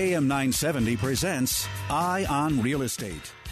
AM 970 presents Eye on Real Estate.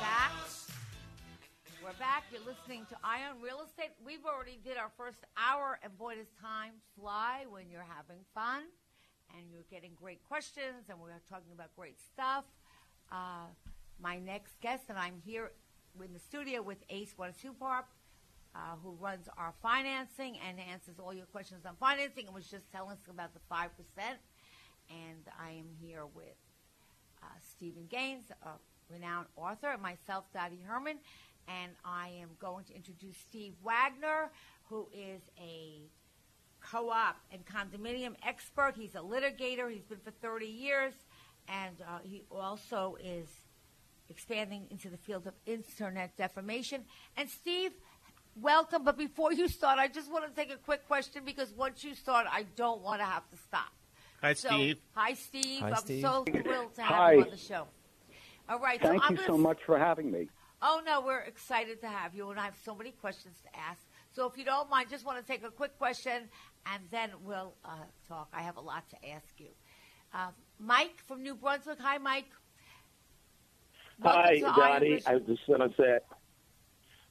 Back. We're back. You're listening to Eye on Real Estate. We've already did our first hour, and boy, does time fly when you're having fun and you're getting great questions, and we're talking about great stuff. Uh, my next guest, and I'm here in the studio with Ace Wanasuparp, uh, who runs our financing and answers all your questions on financing, and was just telling us about the five percent. And I am here with Steven Gaines, a renowned author, myself, Dottie Herman. And I am going to introduce Steve Wagner, who is a co op and condominium expert. He's a litigator, he's been for 30 years, and uh, he also is expanding into the field of internet defamation. And Steve, welcome. But before you start, I just want to take a quick question because once you start, I don't want to have to stop. Hi, So- Steve. Hi, Steve. Hi, I'm Steve. so thrilled to have Hi. you on the show. All right. Thank so you gonna so much for having me. Oh no, we're excited to have you, and I have so many questions to ask. So if you don't mind, just want to take a quick question, and then we'll uh, talk. I have a lot to ask you. Uh, Mike from New Brunswick. Hi, Mike. Welcome Hi, to Dottie. Vision. I just want to say,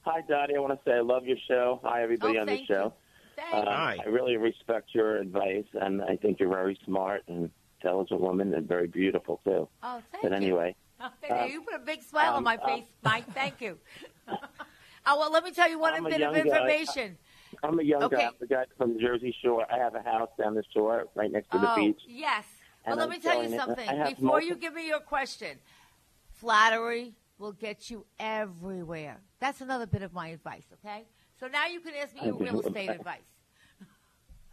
hi, Dottie. I want to say I love your show. Hi, everybody Oh, on the show. Thank Uh. Hi. I really respect your advice, and I think you're very smart and intelligent woman, and very beautiful too. Oh, thank But anyway, you. uh, You put a big smile on um, my uh, face, Mike. Thank you. oh well, let me tell you one I'm bit of young guy. information. I'm a young Okay. guy. I'm the guy from the Jersey Shore. I have a house down the shore, right next to the oh, beach. yes. Well, let I'm me tell you something. Before you give me your question, flattery will get you everywhere. That's another bit of my advice, okay? So now you can ask me your real estate advice.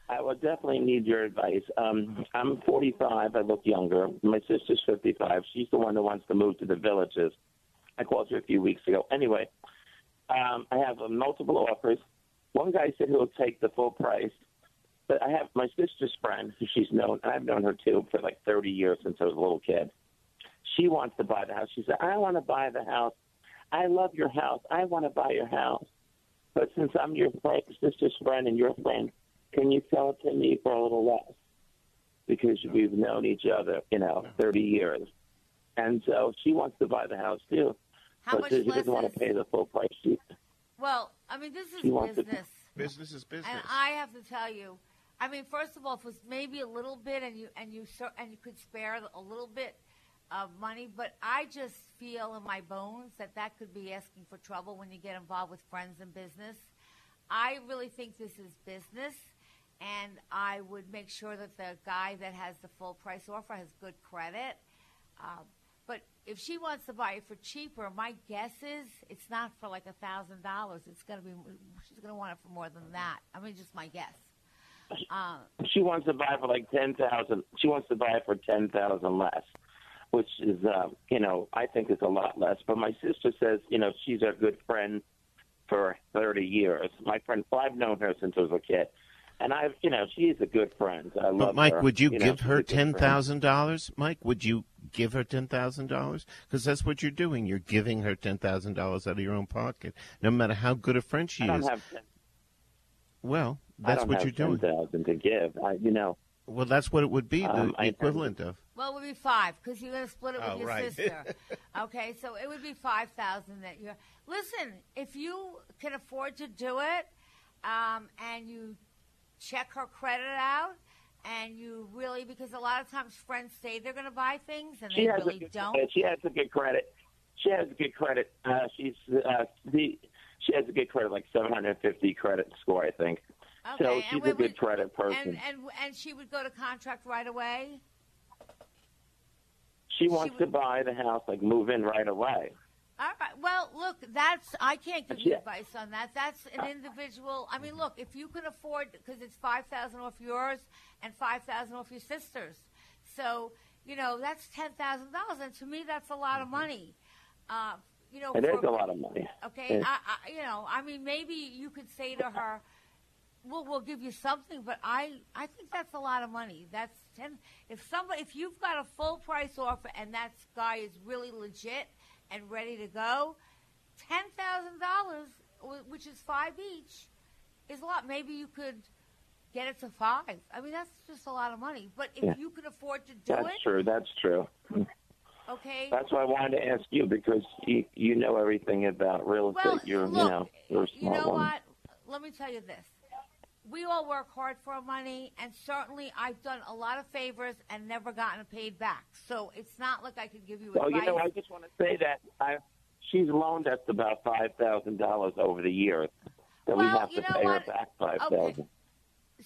I will definitely need your advice. Um, I'm 45. I look younger. My sister's 55. She's the one that wants to move to the villages. I called her a few weeks ago. Anyway, um, I have uh, multiple offers. One guy said he'll take the full price, but I have my sister's friend, who she's known, and I've known her too for like 30 years since I was a little kid. She wants to buy the house. She said, I want to buy the house. I love your house. I want to buy your house. But since I'm your friend, sister's friend and your friend, can you sell it to me for a little less? Because we've known each other, you know, 30 years. And so she wants to buy the house too. How but much she doesn't want to pay the full price. She, Well, I mean, this is She wants to- business. Business is business. And I have to tell you, I mean, first of all, if it was maybe a little bit, and you and you cer- and you could spare a little bit of money, but I just feel in my bones that that could be asking for trouble when you get involved with friends and business. I really think this is business, and I would make sure that the guy that has the full price offer has good credit. Um, but if she wants to buy it for cheaper, my guess is it's not for like a thousand dollars. It's going to be she's going to want it for more than that. I mean, just my guess. Uh, she wants to buy for like 10000 She wants to buy it for 10000 less, which is, uh, you know, I think is a lot less. But my sister says, you know, she's a good friend for 30 years. My friend, well, I've known her since I was a kid. And I've, you know, she's a good friend. I love But Mike, her. would you, know, give she's her ten thousand dollars? Mike, would you give her ten thousand dollars? Because that's what you're doing. You're giving her ten thousand dollars out of your own pocket, no matter how good a friend she I don't is. have 10, well, I that's what you're doing. 10000 to give. I, you know, Well, that's what it would be. Um, the I- equivalent of. Well, it would be five because you're going to split it with Oh, your right. sister. okay, so it would be five thousand that you're. Listen, if you can afford to do it, um, and you check her credit out, and you really because a lot of times friends say they're going to buy things and She they has really a good don't. Credit. She has a good credit. She has a good credit. Uh, she's uh, the she has a good credit, like 750 credit score, I think. Okay, So and she's a good wait, credit person. And and and she would go to contract right away. She wants would- to buy the house, like move in right away. All right. Well, look, that's I can't give you Yeah. advice on that. That's an individual. I mean, look, if you can afford because it's five thousand off yours and five thousand off your sister's, so you know that's ten thousand dollars, and to me that's a lot of money. Uh, you know, And for, there's a lot of money. Okay, Yeah. I, I, you know, I mean, maybe you could say to her, "Well, we'll give you something," but I, I think that's a lot of money. That's ten. If somebody, if you've got a full price offer and that guy is really legit and ready to go, ten thousand dollars, which is five each, is a lot. Maybe you could get it to five. I mean, that's just a lot of money. But if Yeah. you can afford to do That's it, that's true. That's true. okay. That's why I wanted to ask you because you you know everything about real estate. Well, you're look, you know you're a you smart know woman. what? Let me tell you this. We all work hard for our money, and certainly I've done a lot of favors and never gotten paid back. So it's not like I could give you Well, advice. you know, I just want to say that I, she's loaned us about five thousand dollars over the years, that we Well, have you to pay what? her back five thousand. Okay.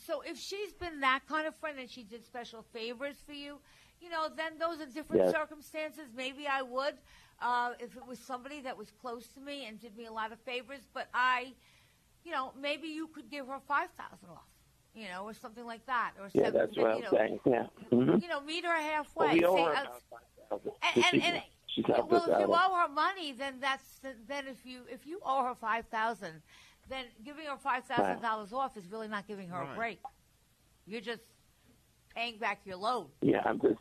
so if she's been that kind of friend and she did special favors for you, you know, then those are different Yes. circumstances. Maybe I would uh, if it was somebody that was close to me and did me a lot of favors. But I, you know, maybe you could give her five thousand off, you know, or something like that, or Yeah, seven, that's what you I'm know, saying. Yeah. hmm you know, meet her halfway. Well, we owe her uh, about five thousand. and, and, and she's yeah, helped well, us if you owe her money, then that's then if you if you owe her five thousand, then giving her five thousand dollars off is really not giving her Right. a break. You're just paying back your loan. Yeah, I'm just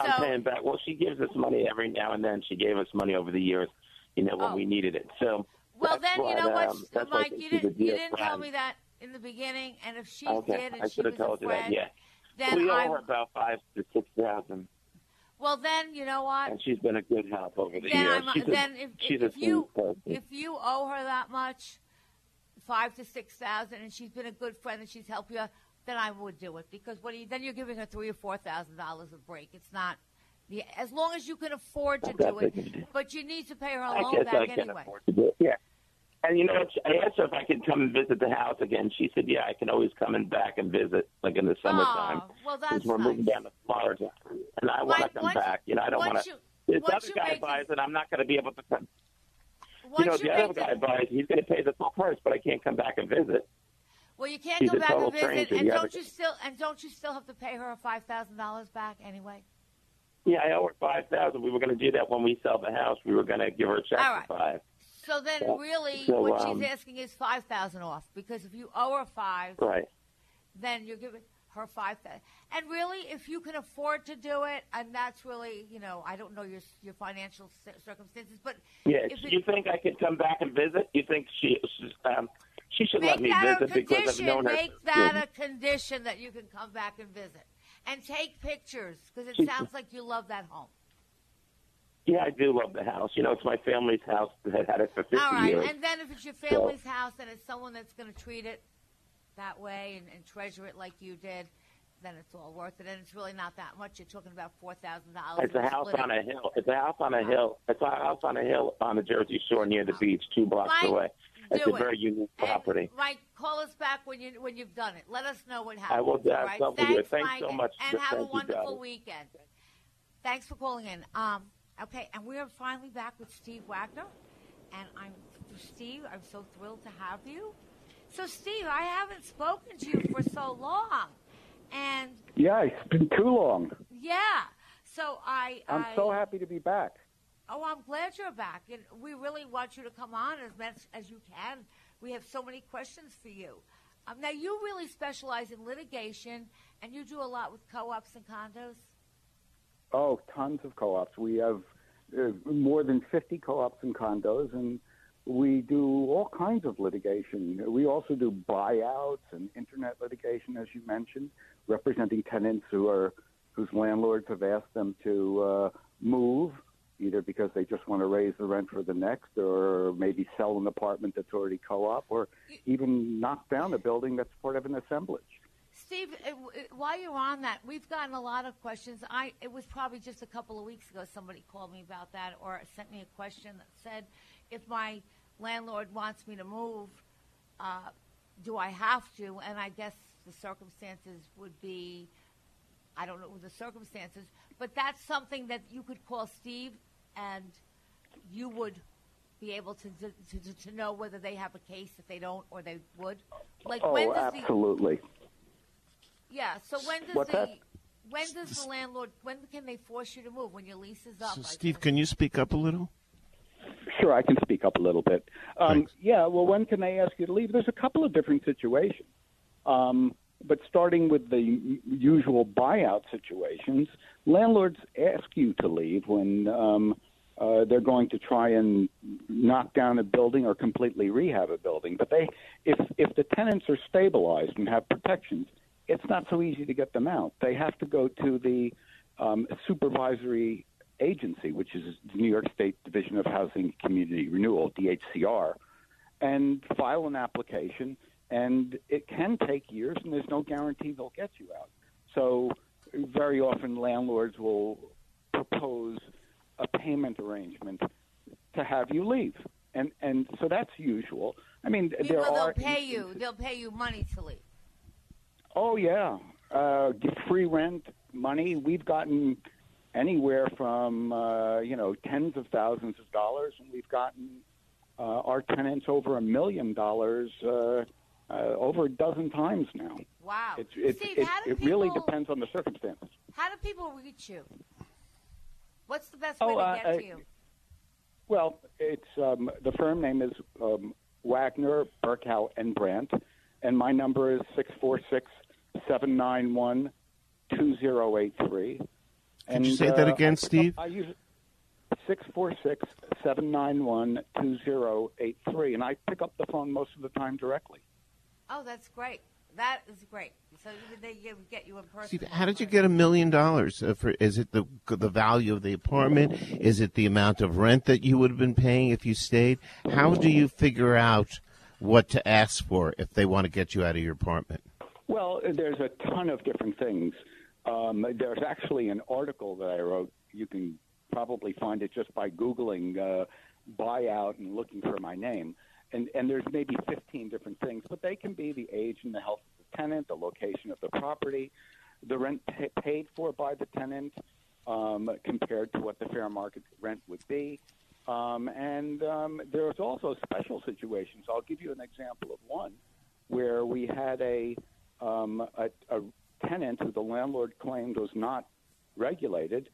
I'm So- paying back. Well, she gives us money every now and then. She gave us money over the years, you know, when Oh. we needed it. So Well, that's then you know what, um, Mike, you didn't you didn't tell me that in the beginning, and if she Okay, did and I she was a told you that. Yeah, then we owe I her about five to six thousand, well then you know what, and she's been a good help over the then years. I'm, she's a, then if, she's if a you person. if you owe her that much, five to six thousand, and she's been a good friend and she's helped you, then I would do it because what do you, then you're giving her three or four thousand dollars a break. It's not the as long as you can afford to do it, but you need to pay her loan guess back I can anyway. afford to do it. Yeah. And you know? I asked her if I could come and visit the house again. She said, "Yeah, I can always come and back and visit, like in the oh, summertime, Oh, well, since that's we're nice. moving down to Florida, and I want to come once- back. You know, I don't want to. This other guy buys it, I'm not going to be able to come. You know, you the other guy buys, he's going to pay the full price, but I can't come back and visit. Well, you can't She's go back and visit, stranger, and don't you still and don't you still have to pay her five thousand dollars back anyway? Yeah, I owe her five thousand. We were going to do that when we sell the house. We were going to give her a check All for five. So then, really, So, what um, she's asking is five thousand off because if you owe her five, Right. then you're giving her five thousand. And really, if you can afford to do it, and that's really, you know, I don't know your your financial cir- circumstances, but Yeah. if Do it- you think I could come back and visit? You think she um, she should let me visit because I've known her. Make that a condition that you can come back and visit and take pictures because it sounds like you love that home. Yeah, I do love the house. You know, it's my family's house that had it for 50 years. All right, years. and then if it's your family's house and it's someone that's going to treat it that way and, and treasure it like you did, then it's all worth it. And it's really not that much. You're talking about four thousand dollars. It's a house on a hill. It's a house on a hill. It's a house on a hill on the Jersey Shore near the beach, two blocks Mike, away. It's do a it. very unique property. And, Mike, call us back when you when you've done it. Let us know what happened. I will do- all right? I'll Thanks, it. Thanks Mike, so much. and have a wonderful weekend. Thanks for calling in. Um, okay, and we are finally back with Steve Wagner, and I'm Steve. I'm so thrilled to have you. So, Steve, I haven't spoken to you for so long, and Yeah, it's been too long. yeah, so I I'm I, so happy to be back. Oh, I'm glad you're back, and we really want you to come on as much as you can. We have so many questions for you. Um, now, you really specialize in litigation, and you do a lot with co-ops and condos. Oh, tons of co-ops. We have uh, more than 50 co-ops and condos, and we do all kinds of litigation. We also do buyouts and internet litigation, as you mentioned, representing tenants who are whose landlords have asked them to uh, move, either because they just want to raise the rent for the next, or maybe sell an apartment that's already co-op, or even knock down a building that's part of an assemblage. Steve, it, it, while you're on that, we've gotten a lot of questions. I it was probably just a couple of weeks ago somebody called me about that or sent me a question that said, if my landlord wants me to move, uh, do I have to? And I guess the circumstances would be, I don't know the circumstances, but that's something that you could call Steve, and you would be able to to, to, to know whether they have a case if they don't or they would. Like oh, when does the absolutely. yeah. So when does What's the that? when does the landlord when can they force you to move when your lease is up? So, Steve, can you speak up a little? Sure, I can speak up a little bit. Um, yeah, well, when can they ask you to leave? There's a couple of different situations. Um, but starting with the usual buyout situations, landlords ask you to leave when um, uh, they're going to try and knock down a building or completely rehab a building. But they, if if the tenants are stabilized and have protections, it's not so easy to get them out. They have to go to the um, supervisory agency, which is the New York State Division of Housing Community Renewal, DHCR, and file an application. And it can take years, and there's no guarantee they'll get you out. So, very often, landlords will propose a payment arrangement to have you leave. And, and so that's usual. I mean, there they'll are pay you. They'll pay you money to leave. Oh yeah, uh, get free rent money. We've gotten anywhere from uh, you know tens of thousands of dollars, and we've gotten uh, our tenants over a million dollars uh, uh, over a dozen times now. Wow. It's, it's, Steve, it, how do it really people- depends on the circumstances. How do people reach you? What's the best Oh, way to uh, get uh, to you? Well, it's um, the firm name is um, Wagner, Berkow, and Brandt, and my number is six four six seven nine one two zero eight three. Could you say that again, Steve? I use six four six seven nine one two zero eight three, and I pick up the phone most of the time directly. Oh, that's great. That is great. So even they give- get you in person. Steve, how did you get a million dollars? Uh, for- Is it the the value of the apartment? Is it the amount of rent that you would have been paying if you stayed? How do you figure out what to ask for if they want to get you out of your apartment? Well, there's a ton of different things. Um, there's actually an article that I wrote. You can probably find it just by Googling uh, buyout and looking for my name. And, and there's maybe 15 different things, but they can be the age and the health of the tenant, the location of the property, the rent pa- paid for by the tenant um, compared to what the fair market rent would be. Um, and um, there's also special situations. I'll give you an example of one where we had a, um, a, a tenant who the landlord claimed was not regulated,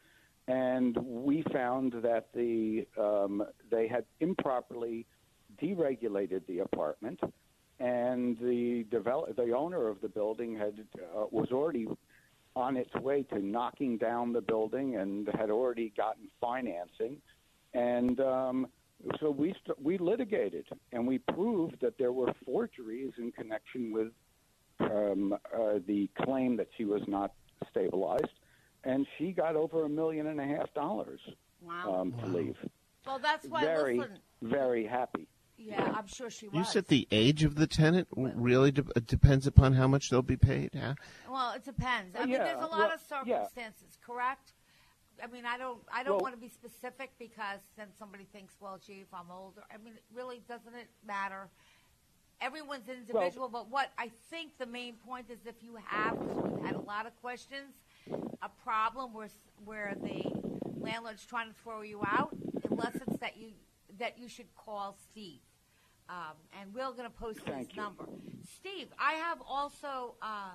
and we found that the um, they had improperly deregulated the apartment, and the develop the owner of the building had uh, was already on its way to knocking down the building and had already gotten financing, and um, so we st- we litigated and we proved that there were forgeries in connection with um, uh, the claim that she was not stabilized, and she got over a million and a half dollars Wow. um, to leave. well, that's why. Very, listen, very happy. Yeah, I'm sure she was. You said the age of the tenant really de- uh, depends upon how much they'll be paid. Huh? Well, it depends. I Well, mean, yeah, there's a lot well, of yeah. circumstances, correct? I mean, I don't, I don't Well- want to be specific because then somebody thinks, well, gee, if I'm older, I mean, really, doesn't it matter? Everyone's individual, but what I think the main point is, if you have, because we've had a lot of questions, a problem where s- where the landlord's trying to throw you out, unless it's that you that you should call Steve. Um, and we're going to post Thank his you. number. Steve, I have also uh,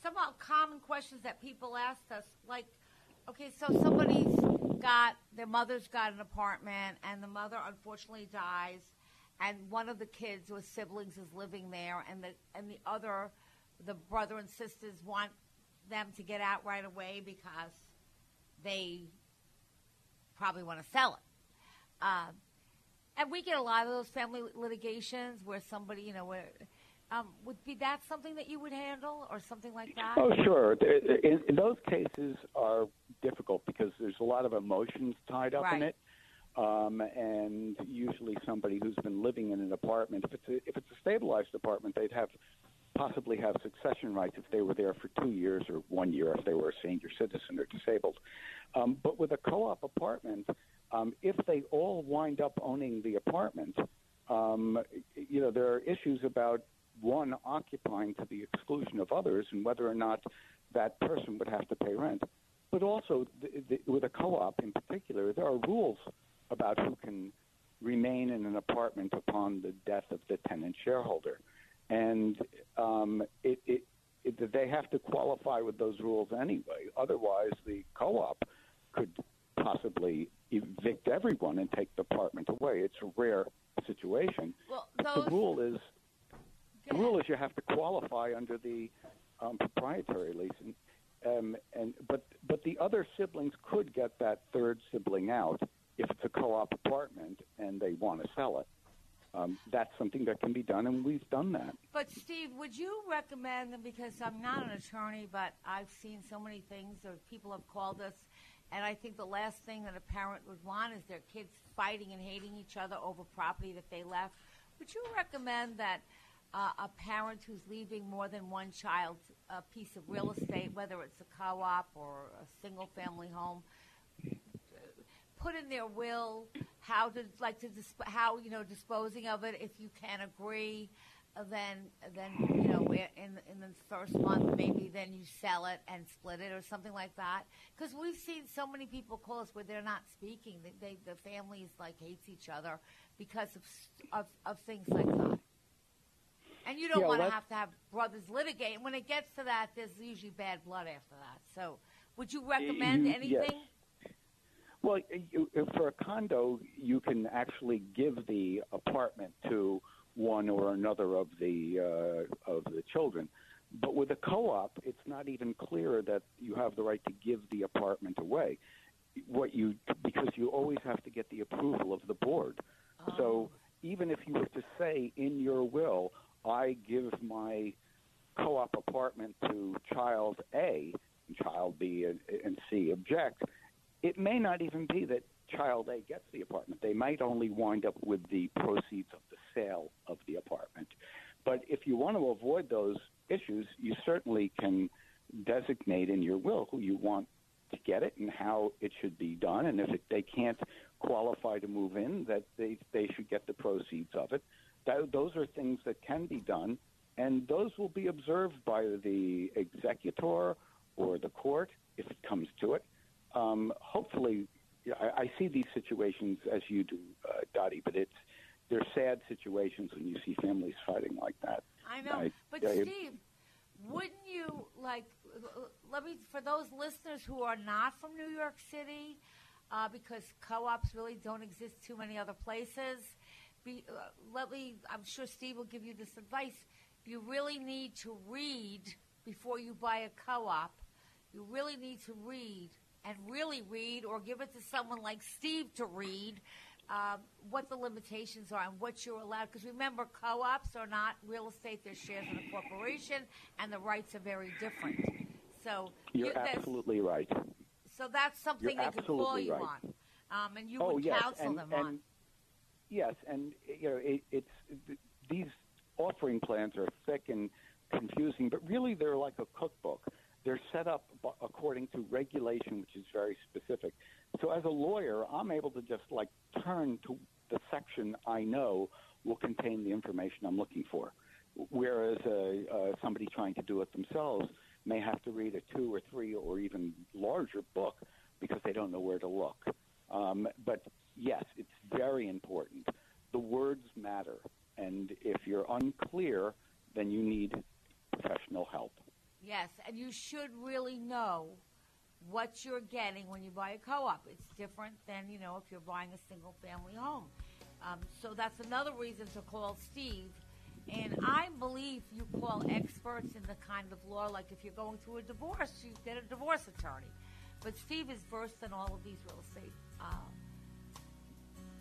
some uh, common questions that people asked us. Like, okay, so somebody's got their mother's got an apartment, and the mother unfortunately dies, and one of the kids or siblings is living there, and the and the other, the brother and sisters want them to get out right away because they probably want to sell it. Um, and we get a lot of those family litigations where somebody, you know, where um, would be that something that you would handle or something like that? Oh, sure. In, in those cases are difficult because there's a lot of emotions tied up in it. Um, and usually somebody who's been living in an apartment, if it's a, if it's a stabilized apartment, they'd have possibly have succession rights if they were there for two years or one year if they were a senior citizen or disabled. Um, but with a co-op apartment, um, if they all wind up owning the apartment, um, you know there are issues about one occupying to the exclusion of others and whether or not that person would have to pay rent. But also, with a co-op in particular, there are rules about who can remain in an apartment upon the death of the tenant shareholder, and um, it, it, it, they have to qualify with those rules anyway. Otherwise, the co-op could possibly evict everyone and take the apartment away. It's a rare situation. Well, the rule is the rule is you have to qualify under the um, proprietary lease, and, um, and but but the other siblings could get that third sibling out if it's a co-op apartment and they want to sell it. Um, that's something that can be done, and we've done that. But Steve, would you recommend? Them because I'm not an attorney, but I've seen so many things, or people have called us, and I think the last thing that a parent would want is their kids fighting and hating each other over property that they left. Would you recommend that? Uh, a parent who's leaving more than one child a piece of real estate, whether it's a co-op or a single-family home, put in their will how to like to disp- how you know disposing of it if you can agree then then you know in in the first month maybe then you sell it and split it or something like that. Because we've seen so many people call us where they're not speaking. They, they the families like hates each other because of of, of things like that. And you don't yeah, want to have to have brothers litigate. And when it gets to that there's usually bad blood after that. So would you recommend you, anything? Yes. Well, you, for a condo, you can actually give the apartment to one or another of the uh, of the children. But with a co-op, it's not even clear that you have the right to give the apartment away. What you because you always have to get the approval of the board. Oh. So even if you were to say in your will, I give my co-op apartment to child A, and child B and, and C object, it may not even be that child A gets the apartment. They might only wind up with the proceeds of the sale of the apartment. But if you want to avoid those issues, you certainly can designate in your will who you want to get it and how it should be done. And if it, they can't qualify to move in, that they, they should get the proceeds of it. That, those are things that can be done, and those will be observed by the executor or the court if it comes to it um, hopefully, I, I, see these situations as you do, uh, Dottie, but it's they're sad situations when you see families fighting like that. I know, I, but I, Steve, wouldn't you like? Let me for those listeners who are not from New York City, uh, because co-ops really don't exist too many other places. Be, uh, let me. I'm sure Steve will give you this advice. You really need to read before you buy a co-op. You really need to read and really read or give it to someone like Steve to read um, what the limitations are and what you're allowed. Because remember, co ops are not real estate, they're shares in a corporation, and the rights are very different. So You're you, absolutely right. So that's something You're they can call you right. on. Um, and you oh, would yes. counsel and, them and, on. Yes, and you know it, it's these offering plans are thick and confusing, but really they're like a cookbook. They're set up according to regulation, which is very specific. So as a lawyer, I'm able to just like turn to the section I know will contain the information I'm looking for. Whereas uh, uh, somebody trying to do it themselves may have to read a two or three or even larger book because they don't know where to look. Um, but yes, it's very important. The words matter. And if you're unclear, then you need professional help. Yes, and you should really know what you're getting when you buy a co-op. It's different than you know if you're buying a single-family home. Um, so that's another reason to call Steve. And I believe you call experts in the kind of law, like if you're going through a divorce, you get a divorce attorney. But Steve is versed in all of these real estate uh,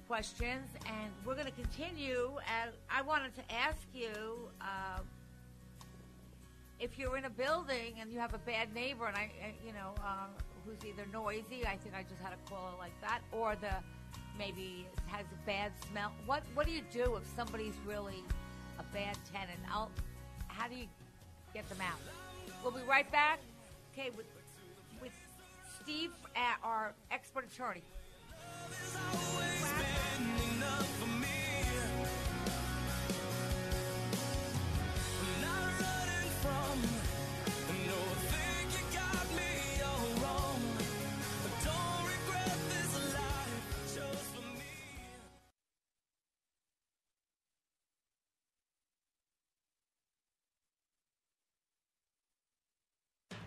questions, and we're going to continue. And I wanted to ask you. Uh, if you're in a building and you have a bad neighbor, and I, you know, um, who's either noisy, I think I just had a caller like that, or the maybe has a bad smell. What what do you do if somebody's really a bad tenant? I'll, how do you get them out. We'll be right back. Okay, with with Steve, uh, our expert attorney. from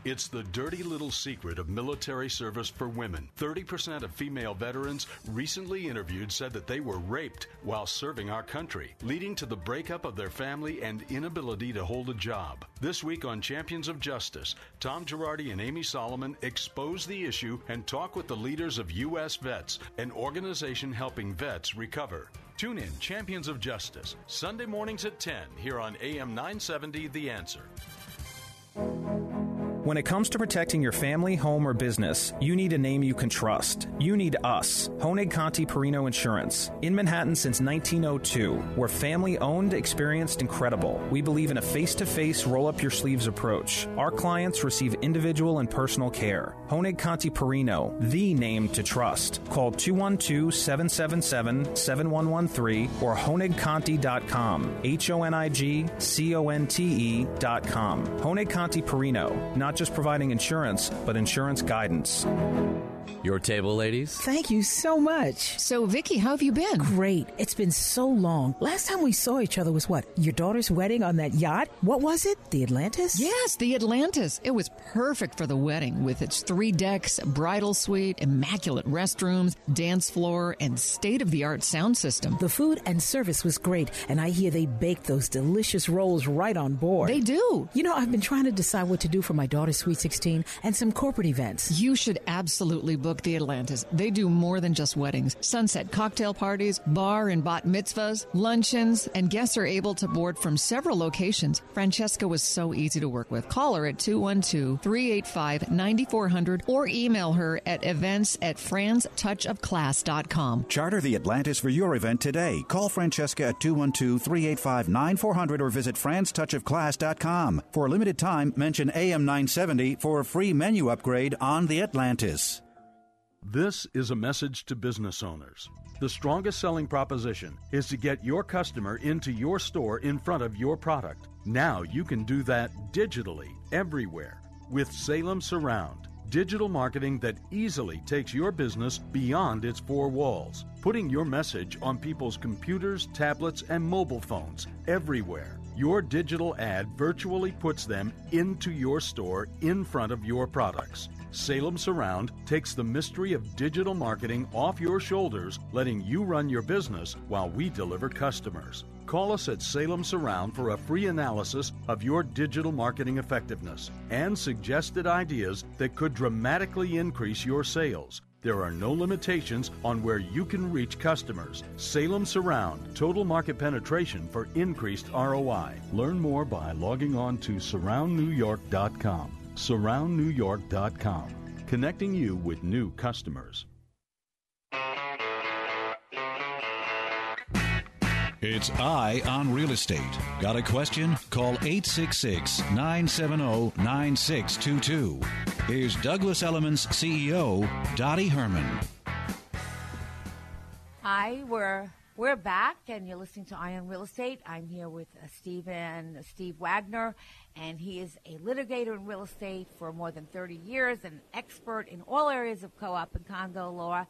It's the dirty little secret of military service for women. 30% of female veterans recently interviewed said that they were raped while serving our country, leading to the breakup of their family and inability to hold a job. This week on Champions of Justice, Tom Girardi and Amy Solomon expose the issue and talk with the leaders of U.S. Vets, an organization helping vets recover. Tune in Champions of Justice, Sunday mornings at 10 here on AM 970 The Answer. When it comes to protecting your family, home, or business, you need a name you can trust. You need us, Honig Conti Perino Insurance. In Manhattan since 1902, we're family owned, experienced, and credible. We believe in a face to face, roll up your sleeves approach. Our clients receive individual and personal care. Honig Conti Perino, the name to trust. Call 212 777 7113 or honigconti.com. H O N I G C O N T E.com. Honig Conti Perino, not just providing insurance, but insurance guidance. Your table, ladies. Thank you so much. So, Vicky, how have you been? Great. It's been so long. Last time we saw each other was what? Your daughter's wedding on that yacht? What was it? The Atlantis? Yes, the Atlantis. It was perfect for the wedding with its three decks, bridal suite, immaculate restrooms, dance floor, and state of the art sound system. The food and service was great, and I hear they bake those delicious rolls right on board. They do. You know, I've been trying to decide what to do for my daughter's Sweet 16 and some corporate events. You should absolutely book the Atlantis. They do more than just weddings. Sunset cocktail parties, bar and bat mitzvahs, luncheons, and guests are able to board from several locations. Francesca was so easy to work with. Call her at 212-385-9400 or email her at events at franstouchofclass.com. Charter the Atlantis for your event today. Call Francesca at 212-385-9400 or visit franstouchofclass.com. For a limited time, mention AM 970 for a free menu upgrade on the Atlantis. This is a message to business owners. The strongest selling proposition is to get your customer into your store in front of your product. Now you can do that digitally everywhere with Salem Surround. Digital marketing that easily takes your business beyond its four walls, putting your message on people's computers, tablets, and mobile phones everywhere. Your digital ad virtually puts them into your store in front of your products. Salem Surround takes the mystery of digital marketing off your shoulders, letting you run your business while we deliver customers. Call us at Salem Surround for a free analysis of your digital marketing effectiveness and suggested ideas that could dramatically increase your sales. There are no limitations on where you can reach customers. Salem Surround, total market penetration for increased ROI. Learn more by logging on to surroundnewyork.com. SurroundNewYork.com, connecting you with new customers. It's Eye on Real Estate. Got a question? Call 866 970 9622. Here's Douglas Elliman's CEO, Dottie Herman. Hi, we're we're back, and you're listening to Eye on Real Estate. I'm here with uh, Stephen Steve Wagner, and he is a litigator in real estate for more than 30 years, an expert in all areas of co-op and condo law,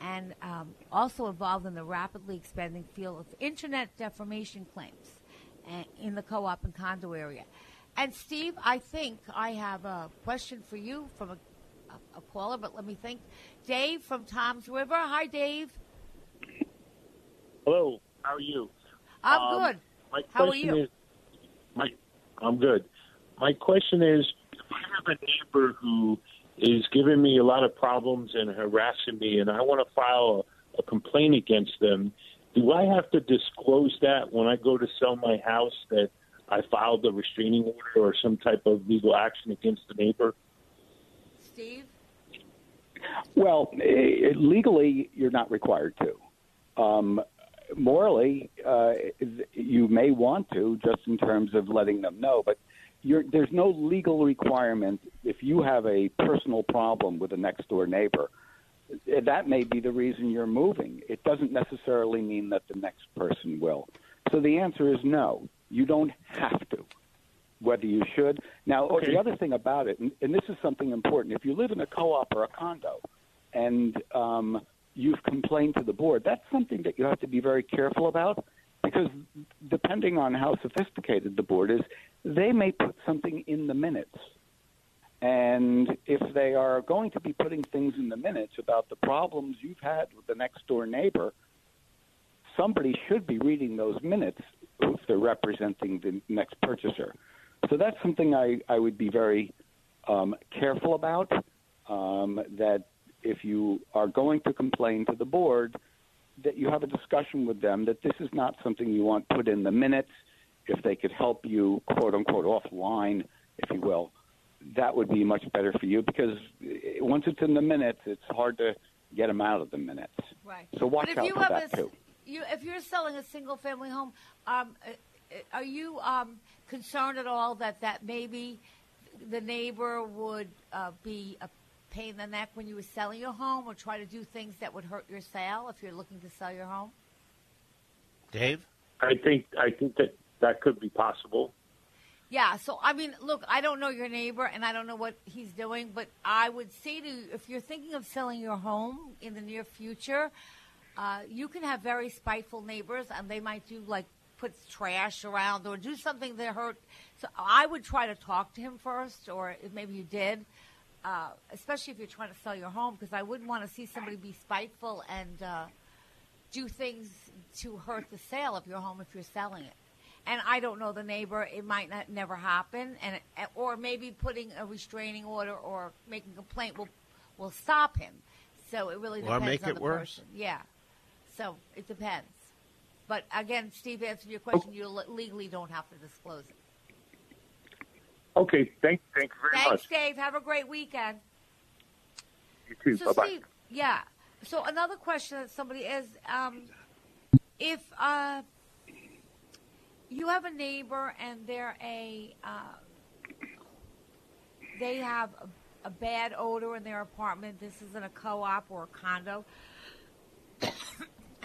and um, also involved in the rapidly expanding field of internet defamation claims uh, in the co-op and condo area. And Steve, I think I have a question for you from a, a, a caller, but let me think. Dave from Toms River. Hi, Dave. Hello. How are you? I'm Um, good. My How are you? Is, my, I'm good. My question is, if I have a neighbor who is giving me a lot of problems and harassing me, and I want to file a, a complaint against them. Do I have to disclose that when I go to sell my house that I filed a restraining order or some type of legal action against the neighbor? Steve? Well, eh, legally, you're not required to. Um, morally, uh, you may want to, just in terms of letting them know, but you're, there's no legal requirement if you have a personal problem with a next door neighbor. That may be the reason you're moving. It doesn't necessarily mean that the next person will. So the answer is no. You don't have to. Whether you should. Now, oh, the other thing about it, and, and this is something important, if you live in a co-op or a condo, and um, you've complained to the board, that's something that you have to be very careful about because depending on how sophisticated the board is, they may put something in the minutes. And if they are going to be putting things in the minutes about the problems you've had with the next door neighbor, somebody should be reading those minutes if they're representing the next purchaser. So that's something I, I would be very um, careful about. Um, that if you are going to complain to the board, that you have a discussion with them that this is not something you want put in the minutes. If they could help you, quote unquote, offline, if you will, that would be much better for you because once it's in the minutes, it's hard to get them out of the minutes. Right. So watch but if out you for have that a, too. You, if you're selling a single family home, um, uh, are you um, concerned at all that that maybe the neighbor would uh, be a pain in the neck when you were selling your home, or try to do things that would hurt your sale if you're looking to sell your home? Dave? I think I think that that could be possible. Yeah, so I mean, look, I don't know your neighbor and I don't know what he's doing, but I would say to you, if you're thinking of selling your home in the near future, uh, you can have very spiteful neighbors and they might do like put trash around or do something that hurt. So I would try to talk to him first, or maybe you did, uh, especially if you're trying to sell your home, because I wouldn't want to see somebody be spiteful and uh, do things to hurt the sale of your home if you're selling it and I don't know the neighbor. It might not never happen, and or maybe putting a restraining order or making a complaint will will stop him. So it really depends Or make on it the worse. person. Yeah. So it depends. But again, Steve, answered your question. You legally don't have to disclose it. Okay, thank thank you very Thanks, much. Thanks, Dave. Have a great weekend. You too. So, bye bye. Steve, yeah. So another question that somebody is, um, if uh, you have a neighbor and they're a, uh, they have a, a bad odor in their apartment. This isn't a co-op or a condo.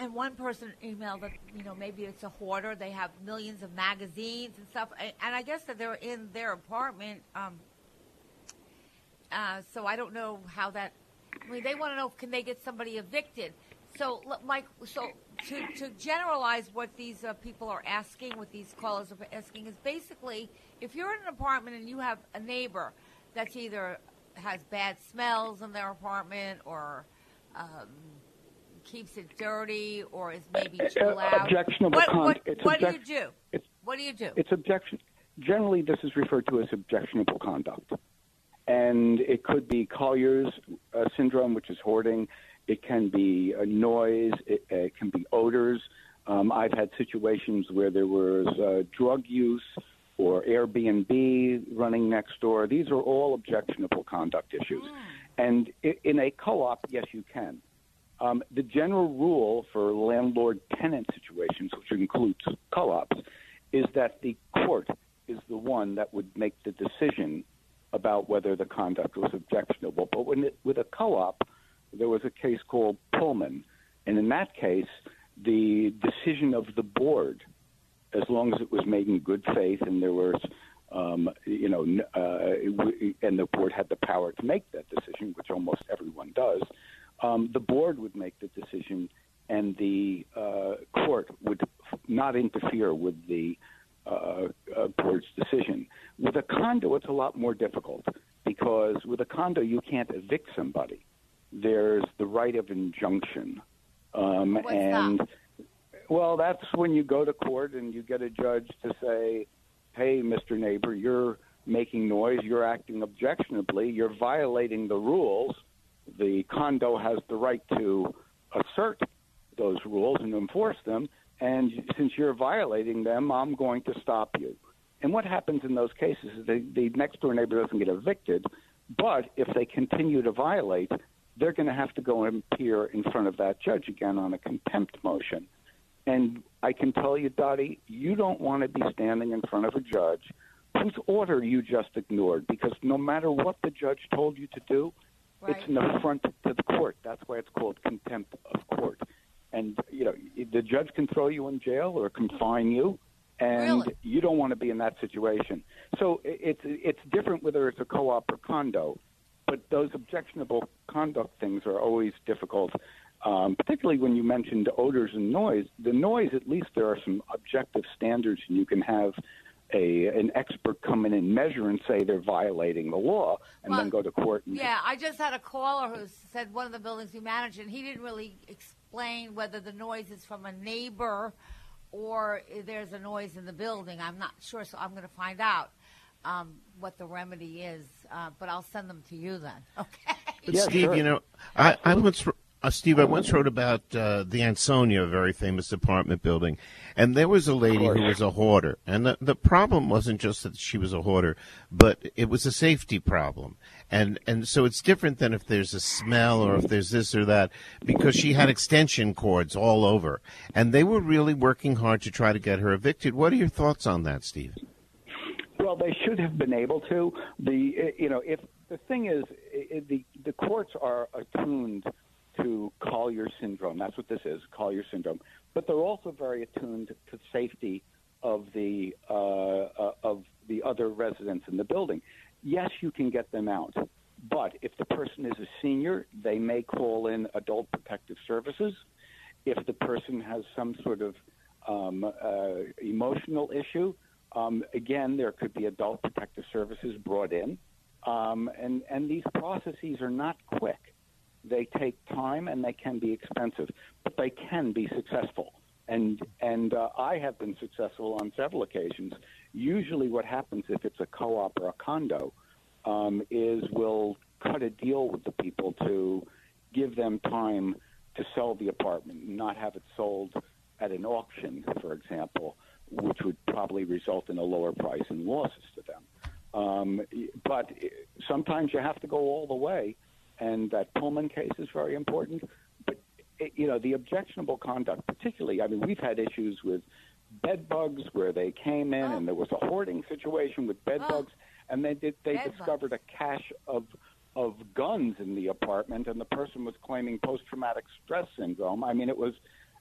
And one person emailed that you know maybe it's a hoarder. They have millions of magazines and stuff, and, I guess that they're in their apartment. Um, uh, so I don't know how that. I mean, they want to know can they get somebody evicted. So, Mike, so to, to generalize what these uh, people are asking, what these callers are asking, is basically if you're in an apartment and you have a neighbor that's either has bad smells in their apartment or um, keeps it dirty or is maybe too Uh, loud. objectionable what, con- what, what do you do? it's- what do you do? It's objection. Generally, this is referred to as objectionable conduct, and it could be Collyer's uh, syndrome, which is hoarding. It can be uh, noise. It, it can be odors. Um, I've had situations where there was uh, drug use or Airbnb running next door. These are all objectionable conduct issues. And in a co-op, yes, you can. Um, the general rule for landlord-tenant situations, which includes co-ops, is that the court is the one that would make the decision about whether the conduct was objectionable. But it, with a co-op, there was a case called Pullman, and in that case, the decision of the board, as long as it was made in good faith and there was, um, you know, uh, and the board had the power to make that decision, which almost everyone does, um, the board would make the decision, and the uh, court would f- not interfere with the uh, uh, board's decision. With a condo, it's a lot more difficult because with a condo, you can't evict somebody. There's the right of injunction. Um, and that? well, that's when you go to court and you get a judge to say, "Hey, Mr. Neighbor, you're making noise. You're acting objectionably. You're violating the rules. The condo has the right to assert those rules and enforce them. And since you're violating them, I'm going to stop you." And what happens in those cases is the, the next door neighbor doesn't get evicted, but if they continue to violate, they're going to have to go and appear in front of that judge again on a contempt motion. And I can tell you, Dottie, you don't want to be standing in front of a judge whose order you just ignored. Because no matter what the judge told you to do, Right. it's an affront to the court. That's why it's called contempt of court. And you know, the judge can throw you in jail or confine you, and Really? you don't want to be in that situation. So it's it's different whether it's a co-op or condo, but those objectionable conduct things are always difficult. Um, particularly when you mentioned odors and noise. The noise, at least, there are some objective standards, and you can have a an expert come in and measure and say they're violating the law, and then go to court. And Yeah, I just had a caller who said one of the buildings we manage, and he didn't really explain whether the noise is from a neighbor or there's a noise in the building. I'm not sure, so I'm going to find out um, what the remedy is. Uh, but I'll send them to you then. Okay. But Steve, you know, I, I once, uh, Steve, I once wrote about uh, the Ansonia, a very famous apartment building, and there was a lady who was a hoarder, and the the problem wasn't just that she was a hoarder, but it was a safety problem, and and so it's different than if there's a smell or if there's this or that, because she had extension cords all over, and they were really working hard to try to get her evicted. What are your thoughts on that, Steve? Well, they should have been able to. The eh, you know if the thing is eh, the the courts are attuned to Collyer syndrome. That's what this is, Collyer syndrome. But they're also very attuned to safety of the uh, uh, of the other residents in the building. Yes, you can get them out, but if the person is a senior, they may call in adult protective services. If the person has some sort of um, uh, emotional issue, um, again, there could be adult protective services brought in, um, and and these processes are not quick. They take time and they can be expensive, but they can be successful. And and uh, I have been successful on several occasions. Usually, what happens if it's a co-op or a condo um, is we'll cut a deal with the people to give them time to sell the apartment, not have it sold at an auction, for example, which would probably result in a lower price and losses to them. Um, but sometimes you have to go all the way, and that Pullman case is very important. But it, you know, the objectionable conduct, particularly, I mean, we've had issues with bed bugs where they came in oh. and there was a hoarding situation with bed oh. bugs, and they did they Bed discovered a cache of of guns in the apartment, and the person was claiming post traumatic stress syndrome. I mean, it was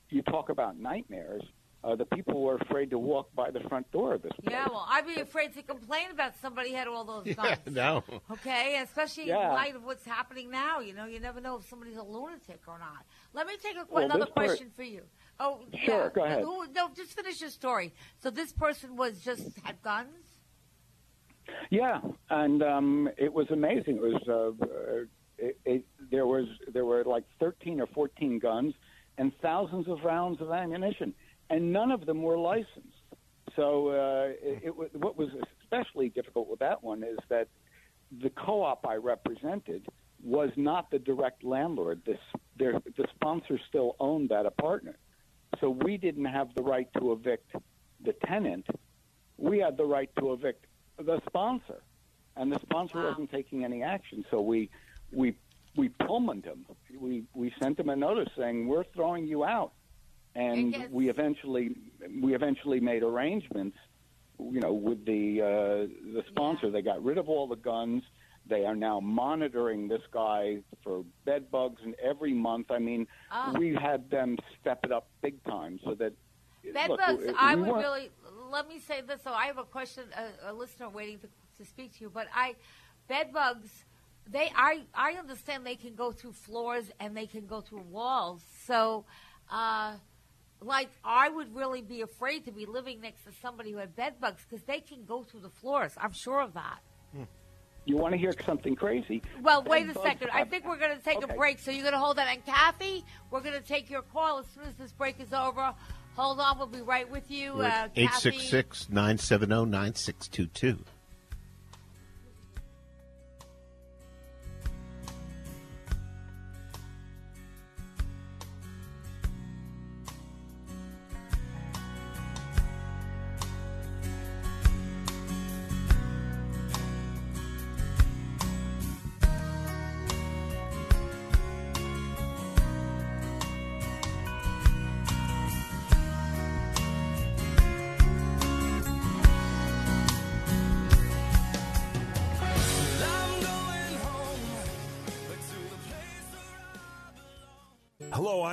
you talk about nightmares. Uh, the people were afraid to walk by the front door of this place. Yeah, well, I'd be afraid to complain about somebody had all those guns. Yeah, no. Okay, especially Yeah. in light of what's happening now. You know, you never know if somebody's a lunatic or not. Let me take a, Well, another this part- question for you. Oh, Sure, yeah. go ahead. No, no, just finish your story. So this person was just had guns. Yeah, and um, it was amazing. It was uh, uh, it, it, there was there were like thirteen or fourteen guns and thousands of rounds of ammunition, and none of them were licensed. So uh, it, it what was especially difficult with that one is that the co-op I represented was not the direct landlord. This their, the sponsor still owned that apartment, so we didn't have the right to evict the tenant. We had the right to evict the sponsor, and the sponsor wasn't taking any action. So we we we Pullmaned him. We we sent him a notice saying we're throwing you out, and we eventually we eventually made arrangements. You know, with the uh, the sponsor, they got rid of all the guns. They are now monitoring this guy for bed bugs, and every month, I mean, Ah. we had them step it up big time so that. Bed look, bugs. we- I we would really let me say this. So I have a question, a, a listener waiting to, to speak to you. But I, bed bugs. They, I, I understand they can go through floors and they can go through walls. So, uh, like, I would really be afraid to be living next to somebody who had bed bugs because they can go through the floors. I'm sure of that. You want to hear something crazy? Well, wait a Bed second. I think we're going to take Okay. a break. So you're going to hold that. And Kathy, we're going to take your call as soon as this break is over. Hold on. We'll be right with you. Uh, at Kathy. 866 970 9622.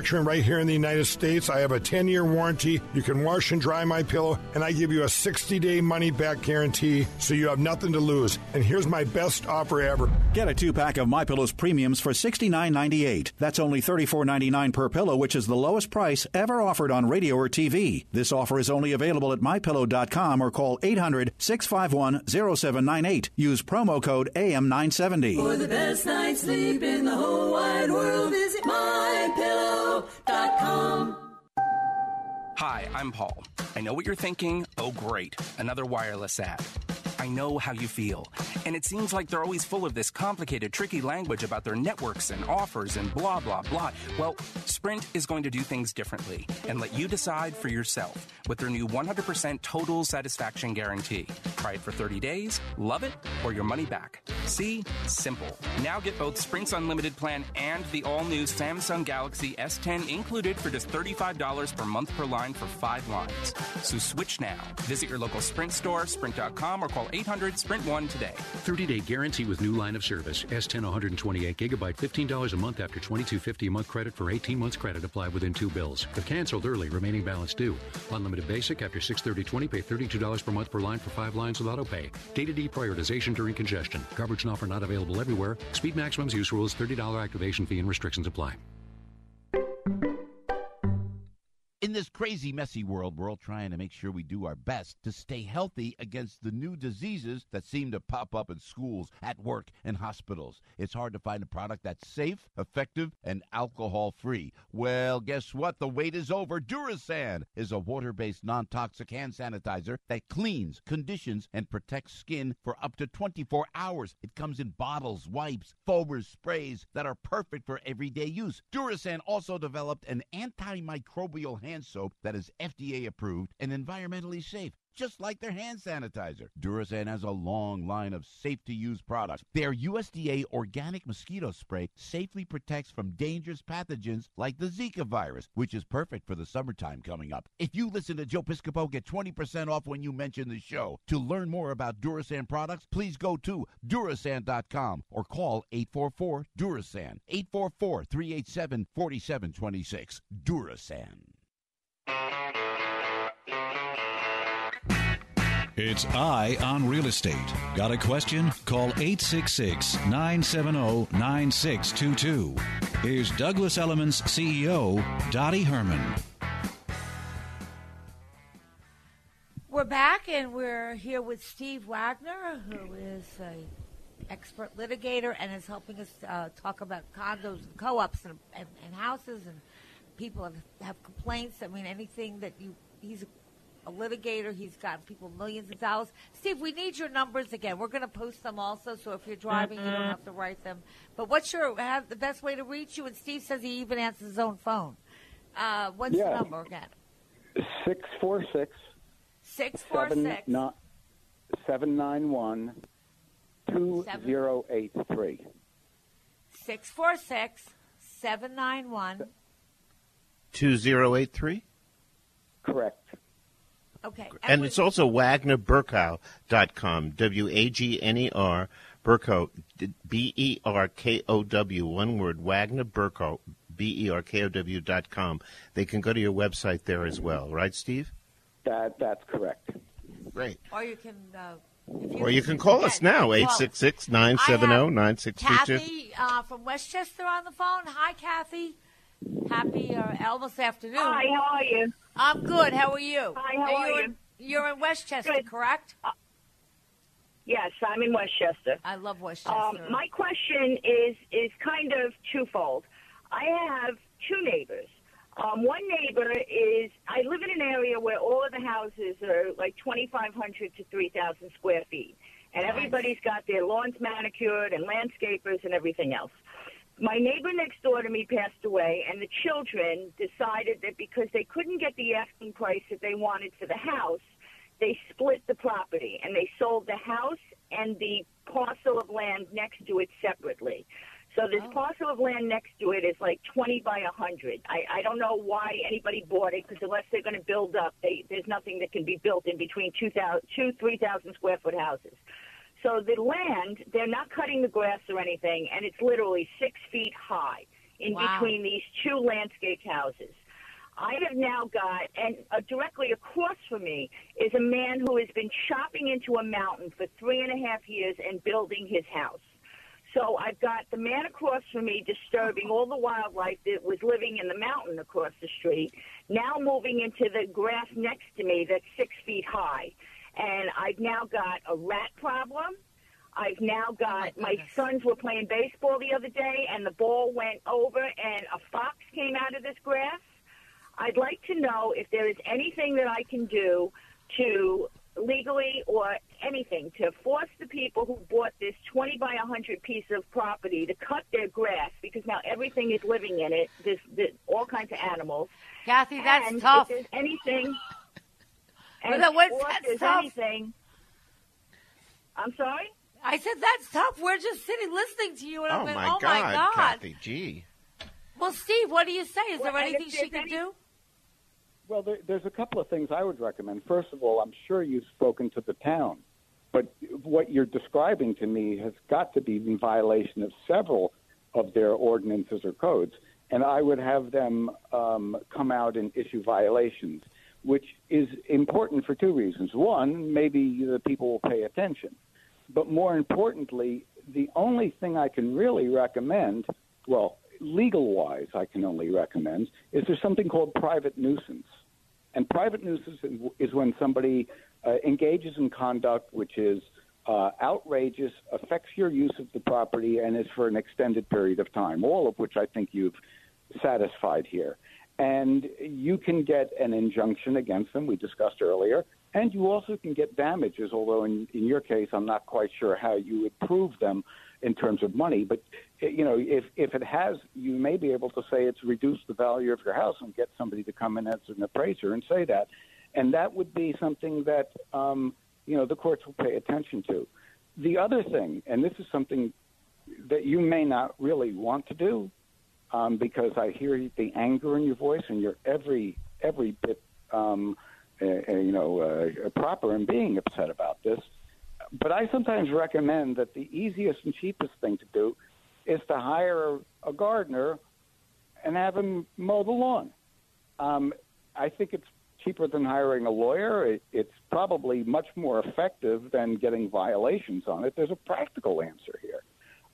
right here in the United States. I have a 10 year warranty. You can wash and dry my pillow, and I give you a 60 day money back guarantee so you have nothing to lose. And here's my best offer ever. Get a two pack of My Pillow's premiums for $69.98. That's only $34.99 per pillow, which is the lowest price ever offered on radio or TV. This offer is only available at mypillow.com or call 800 651 0798. Use promo code AM970. For the best night's sleep in the whole wide world, visit Hi, I'm Paul. I know what you're thinking. Oh, great, another wireless ad. I know how you feel. And it seems like they're always full of this complicated, tricky language about their networks and offers and blah, blah, blah. Well, Sprint is going to do things differently and let you decide for yourself with their new 100% total satisfaction guarantee. Try it for 30 days, love it, or your money back. See? Simple. Now get both Sprint's unlimited plan and the all new Samsung Galaxy S10 included for just $35 per month per line for five lines. So switch now. Visit your local Sprint store, sprint.com, or call 800 Sprint 1 today. 30 day guarantee with new line of service. S10 128 gigabyte, $15 a month after $22.50 a month credit for 18 months credit applied within two bills. If canceled early, remaining balance due. Unlimited basic after 63020, pay $32 per month per line for five lines with auto pay. Data deprioritization during congestion. Coverage and offer not available everywhere. Speed maximums, use rules, $30 activation fee and restrictions apply. In this crazy, messy world, we're all trying to make sure we do our best to stay healthy against the new diseases that seem to pop up in schools, at work, and hospitals. It's hard to find a product that's safe, effective, and alcohol free. Well, guess what? The wait is over. Durisan is a water based, non toxic hand sanitizer that cleans, conditions, and protects skin for up to 24 hours. It comes in bottles, wipes, foamers, sprays that are perfect for everyday use. Durisan also developed an antimicrobial hand soap that is FDA approved and environmentally safe. Just like their hand sanitizer. Durisan has a long line of safe to use products. Their USDA organic mosquito spray safely protects from dangerous pathogens like the Zika virus, which is perfect for the summertime coming up. If you listen to Joe Piscopo, get 20% off when you mention the show. To learn more about Durisan products, please go to Durisan.com or call 844 Durisan. 844 387 4726. Durisan. It's Eye on Real Estate. Got a question? Call 866 970 9622. Here's Douglas Elliman CEO, Dottie Herman. We're back, and we're here with Steve Wagner, who is a expert litigator and is helping us uh, talk about condos and co-ops and, and, and houses and people have, have complaints. I mean, anything that you he's a, a litigator. He's got people millions of dollars. Steve, we need your numbers again. We're going to post them also, so if you're driving, you don't have to write them. But what's your have the best way to reach you? And Steve says he even answers his own phone. Uh, what's Yeah. the number again? Six four six Six four seven six. ni- seven nine one two zero eight three. Six four six seven nine one. 2083? Correct. Okay. And it's also WagnerBerkow.com. W A G N E R, Berkow, B E R K O W, one word, Wagner Berkow, B E R K O W dot com. They can go to your website there as well, right, Steve? That that's correct. Great. Or you can. Uh, if Or you can call us now, Call. 866 970 9622. Kathy uh, from Westchester on the phone. Hi, Kathy. Happy uh, almost afternoon. Hi, how are you? I'm good. How are you? Hi, how are you? you? In, you're in Westchester, correct? Yes, I'm in Westchester. I love Westchester. Um, my question is is kind of twofold. I have two neighbors. Um, one neighbor is I live in an area where all of the houses are like 2,500 to 3,000 square feet, and everybody's got their lawns manicured and landscapers and everything else. My neighbor next door to me passed away, and the children decided that because they couldn't get the asking price that they wanted for the house, they split the property and they sold the house and the parcel of land next to it separately. So this oh. parcel of land next to it is like 20 by 100. I, I don't know why anybody bought it because unless they're going to build up, they, there's nothing that can be built in between 2,000, 2, 3,000 square foot houses. So the land, they're not cutting the grass or anything, and it's literally six feet high in Wow. between these two landscaped houses. I have now got, and uh, directly across from me is a man who has been chopping into a mountain for three and a half years and building his house. So I've got the man across from me disturbing all the wildlife that was living in the mountain across the street, now moving into the grass next to me that's six feet high. And I've now got a rat problem. I've now oh, got my sons were playing baseball the other day and the ball went over and a fox came out of this grass. I'd like to know if there is anything that I can do to legally or anything to force the people who bought this 20 by 100 piece of property to cut their grass because now everything is living in it. There's, there's all kinds of animals. Kathy, that's and tough. If there's anything, Well, and that was- or if that's tough. anything, I'm sorry. I said that's tough. We're just sitting listening to you, and I'm Oh like, my oh God, my god. Kathy, gee. Well, Steve, what do you say? Is Well, there anything she can any- do? Well, there, there's a couple of things I would recommend. First of all, I'm sure you've spoken to the town, but what you're describing to me has got to be in violation of several of their ordinances or codes, and I would have them um, come out and issue violations, which is important for two reasons. One, maybe the people will pay attention, but more importantly, the only thing I can really recommend, well, legal wise, I can only recommend, is there's something called private nuisance. And private nuisance is when somebody uh, engages in conduct which is uh, outrageous, affects your use of the property, and is for an extended period of time, all of which I think you've satisfied here. And you can get an injunction against them, we discussed earlier, and you also can get damages, although in, in your case, I'm not quite sure how you would prove them in terms of money. But, eh, you know, if, if it has, you may be able to say it's reduced the value of your house and get somebody to come in as an appraiser and say that. And that would be something that, um, you know, the courts will pay attention to. The other thing, and this is something that you may not really want to do, um, because I hear the anger in your voice, and you're every every bit, um, uh, uh, you know, uh, proper in being upset about this. But I sometimes recommend that the easiest and cheapest thing to do is to hire a, gardener and have him mow the lawn. Um, I think it's cheaper than hiring a lawyer. It, it's probably much more effective than getting violations on it. There's a practical answer here.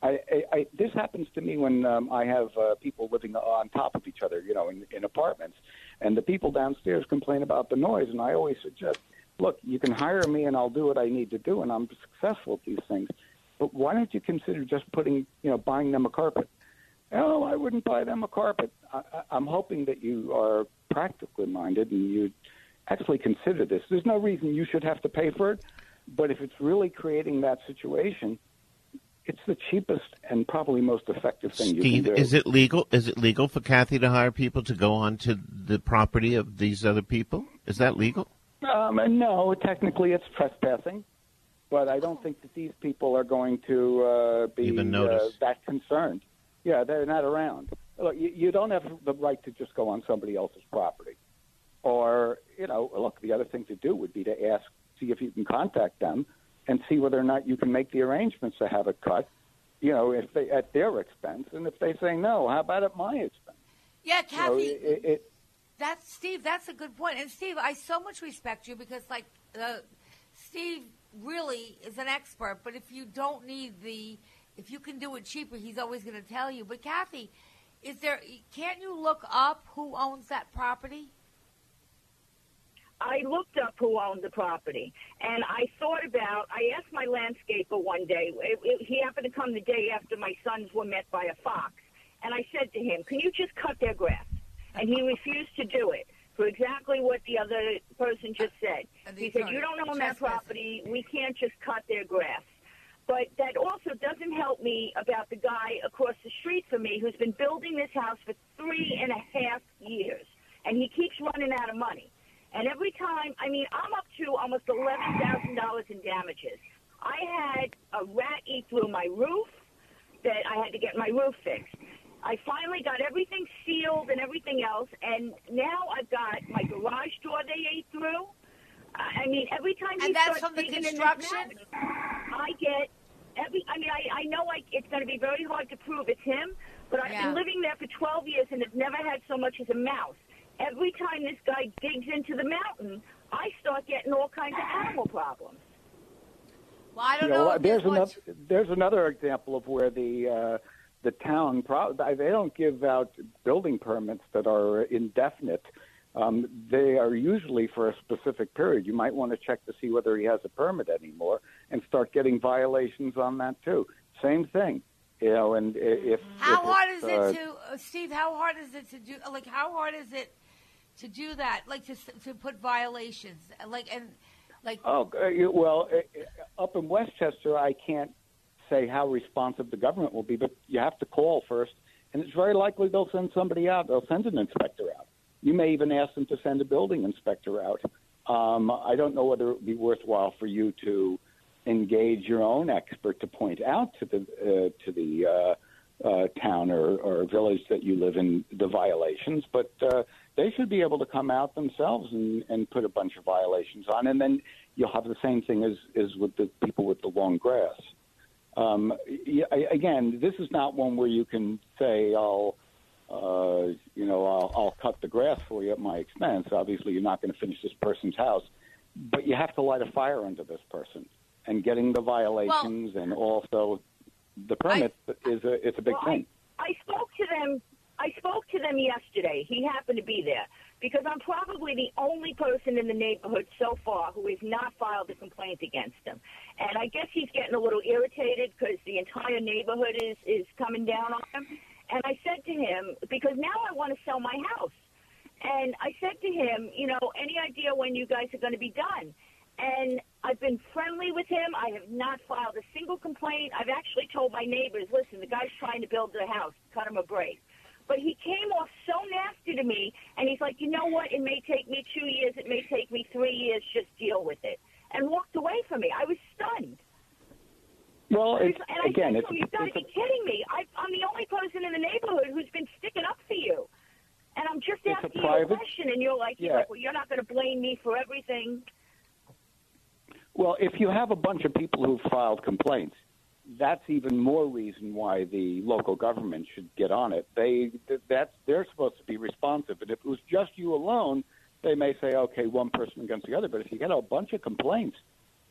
I, I, I, this happens to me when um, I have uh, people living on top of each other, you know, in, in apartments, and the people downstairs complain about the noise. And I always suggest, look, you can hire me, and I'll do what I need to do, and I'm successful at these things. But why don't you consider just putting, you know, buying them a carpet? Oh, I wouldn't buy them a carpet. I, I- I'm hoping that you are practically minded and you actually consider this. There's no reason you should have to pay for it, but if it's really creating that situation, it's the cheapest and probably most effective thing you Steve, can do. is it legal? Is it legal for Kathy to hire people to go onto the property of these other people? Is that legal? Um, no, technically it's trespassing, but I don't think that these people are going to uh, be Even uh, that concerned. Yeah, they're not around. Look, you, you don't have the right to just go on somebody else's property. Or, you know, look, the other thing to do would be to ask, see if you can contact them and see whether or not you can make the arrangements to have it cut, you know, if they at their expense. And if they say no, how about at my expense? Yeah, You know, Kathy. it, it, That's Steve. That's a good point. And Steve, I so much respect you because, like, uh, Steve really is an expert. But if you don't need the, if you can do it cheaper, he's always going to tell you. But Kathy, is there? Can't you look up who owns that property? I looked up who owned the property, and I thought about. I asked my landscaper one day. It, it, he happened to come the day after my sons were met by a fox, and I said to him, "Can you just cut their grass?" And he refused to do it for exactly what the other person just said. He said, "You don't own that property. We can't just cut their grass." But that also doesn't help me about the guy across the street from me who's been building this house for three and a half years, and he keeps running out of money. And every time, I mean, I'm up to almost eleven thousand dollars in damages. I had a rat eat through my roof that I had to get my roof fixed. I finally got everything sealed and everything else, and now I've got my garage door they ate through. I mean, every time And that's from the digging in this construction? I get every. I mean, I, I know I, it's going to be very hard to prove it's him, but I've Yeah. been living there for 12 years and have never had so much as a mouse. Every time this guy digs into the mountain, I start getting all kinds of animal problems. Well, I don't You know, there's another there's another example of where the uh, the town pro- they don't give out building permits that are indefinite. Um, they are usually for a specific period. You might want to check to see whether he has a permit anymore and start getting violations on that too. Same thing, you know. And if How if hard is uh, it to, uh, Steve? How hard is it to do? Like, how hard is it to do that? Like to to put violations, like and like. Oh uh, well, uh, up in Westchester, I can't say how responsive the government will be, but you have to call first, and it's very likely they'll send somebody out. They'll send an inspector out. You may even ask them to send a building inspector out. Um, I don't know whether it would be worthwhile for you to engage your own expert to point out to the uh, to the uh, uh, town or, or village that you live in the violations, but uh, they should be able to come out themselves and, and put a bunch of violations on, and then you'll have the same thing as, as with the people with the long grass. Um, I- again, this is not one where you can say, "I'll, uh, you know, I'll, I'll cut the grass for you at my expense." Obviously, you're not going to finish this person's house, but you have to light a fire under this person, and getting the violations and also the permit is a it's a big Well, thing. I spoke to them. I spoke to them yesterday. He happened to be there because I'm probably the only person in the neighborhood so far who has not filed a complaint against him. And I guess he's getting a little irritated because the entire neighborhood is is coming down on him. And I said to him because now I want to sell my house. And I said to him, you know, any idea when you guys are going to be done? And I've been friendly with him. I have not filed a single complaint. I've actually told my neighbors, listen, the guy's trying to build their house. Cut him a break. But he came off so nasty to me, and he's like, you know what? It may take me two years. It may take me three years. Just deal with it. And walked away from me. I was stunned. Well, it's, and I again, it's, him, you've got to be kidding me. I, I'm the only person in the neighborhood who's been sticking up for you. And I'm just It's a asking you a question, and you're like, you're Yeah. like, well, you're not going to blame me for everything. Well, if you have a bunch of people who've filed complaints, that's even more reason why the local government should get on it. They that's they're supposed to be responsive, and if it was just you alone, they may say, okay, one person against the other. But if you get a bunch of complaints,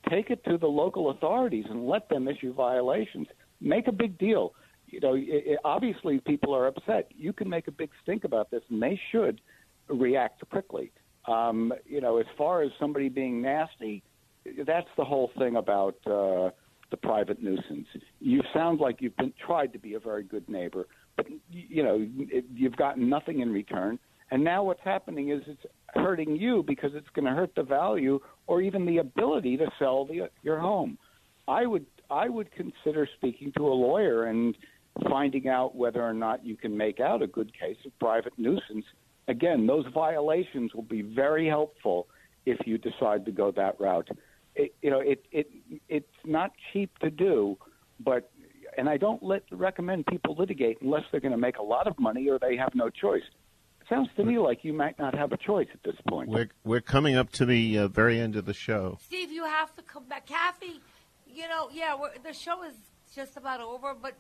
take it to the local authorities and let them issue violations. Make a big deal. You know, i i obviously people are upset. You can make a big stink about this, and they should react quickly. Um, you know, as far as somebody being nasty, that's the whole thing about uh, the private nuisance. You sound like you've been tried to be a very good neighbor, but you know it, you've gotten nothing in return. And now what's happening is it's hurting you because it's going to hurt the value or even the ability to sell the, your home. I would I would consider speaking to a lawyer and finding out whether or not you can make out a good case of private nuisance. Again, those violations will be very helpful if you decide to go that route. It, you know, it it it's not cheap to do, but and I don't let, recommend people litigate unless they're going to make a lot of money or they have no choice. It sounds to me like you might not have a choice at this point. We're we're coming up to the uh, very end of the show. Steve, you have to come back. Kathy, you know, yeah, we're, the show is just about over, but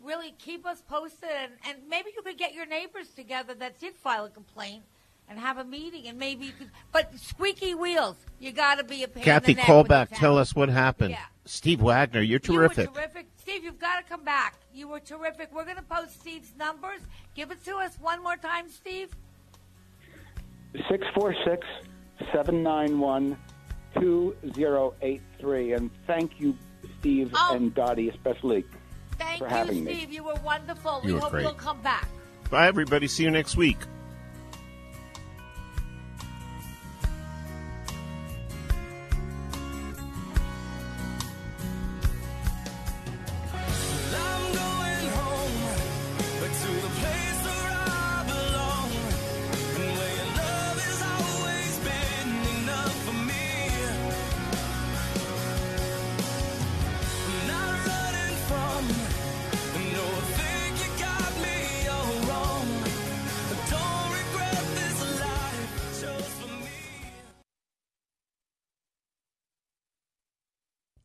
really keep us posted, and, and maybe you could get your neighbors together that did file a complaint and have a meeting, and maybe you could. But squeaky wheels, you got to be a pain Kathy, in the call with back. Tell us what happened. Yeah. Steve Wagner, you're terrific. You were terrific. Steve, you've got to come back. You were terrific. We're going to post Steve's numbers. Give it to us one more time, Steve. Six four six seven nine one two zero eight three, and thank you, Steve Oh. and Dottie, especially Thank for you, having me. Steve. You were wonderful. You we were hope great. you'll come back. Bye, everybody. See you next week.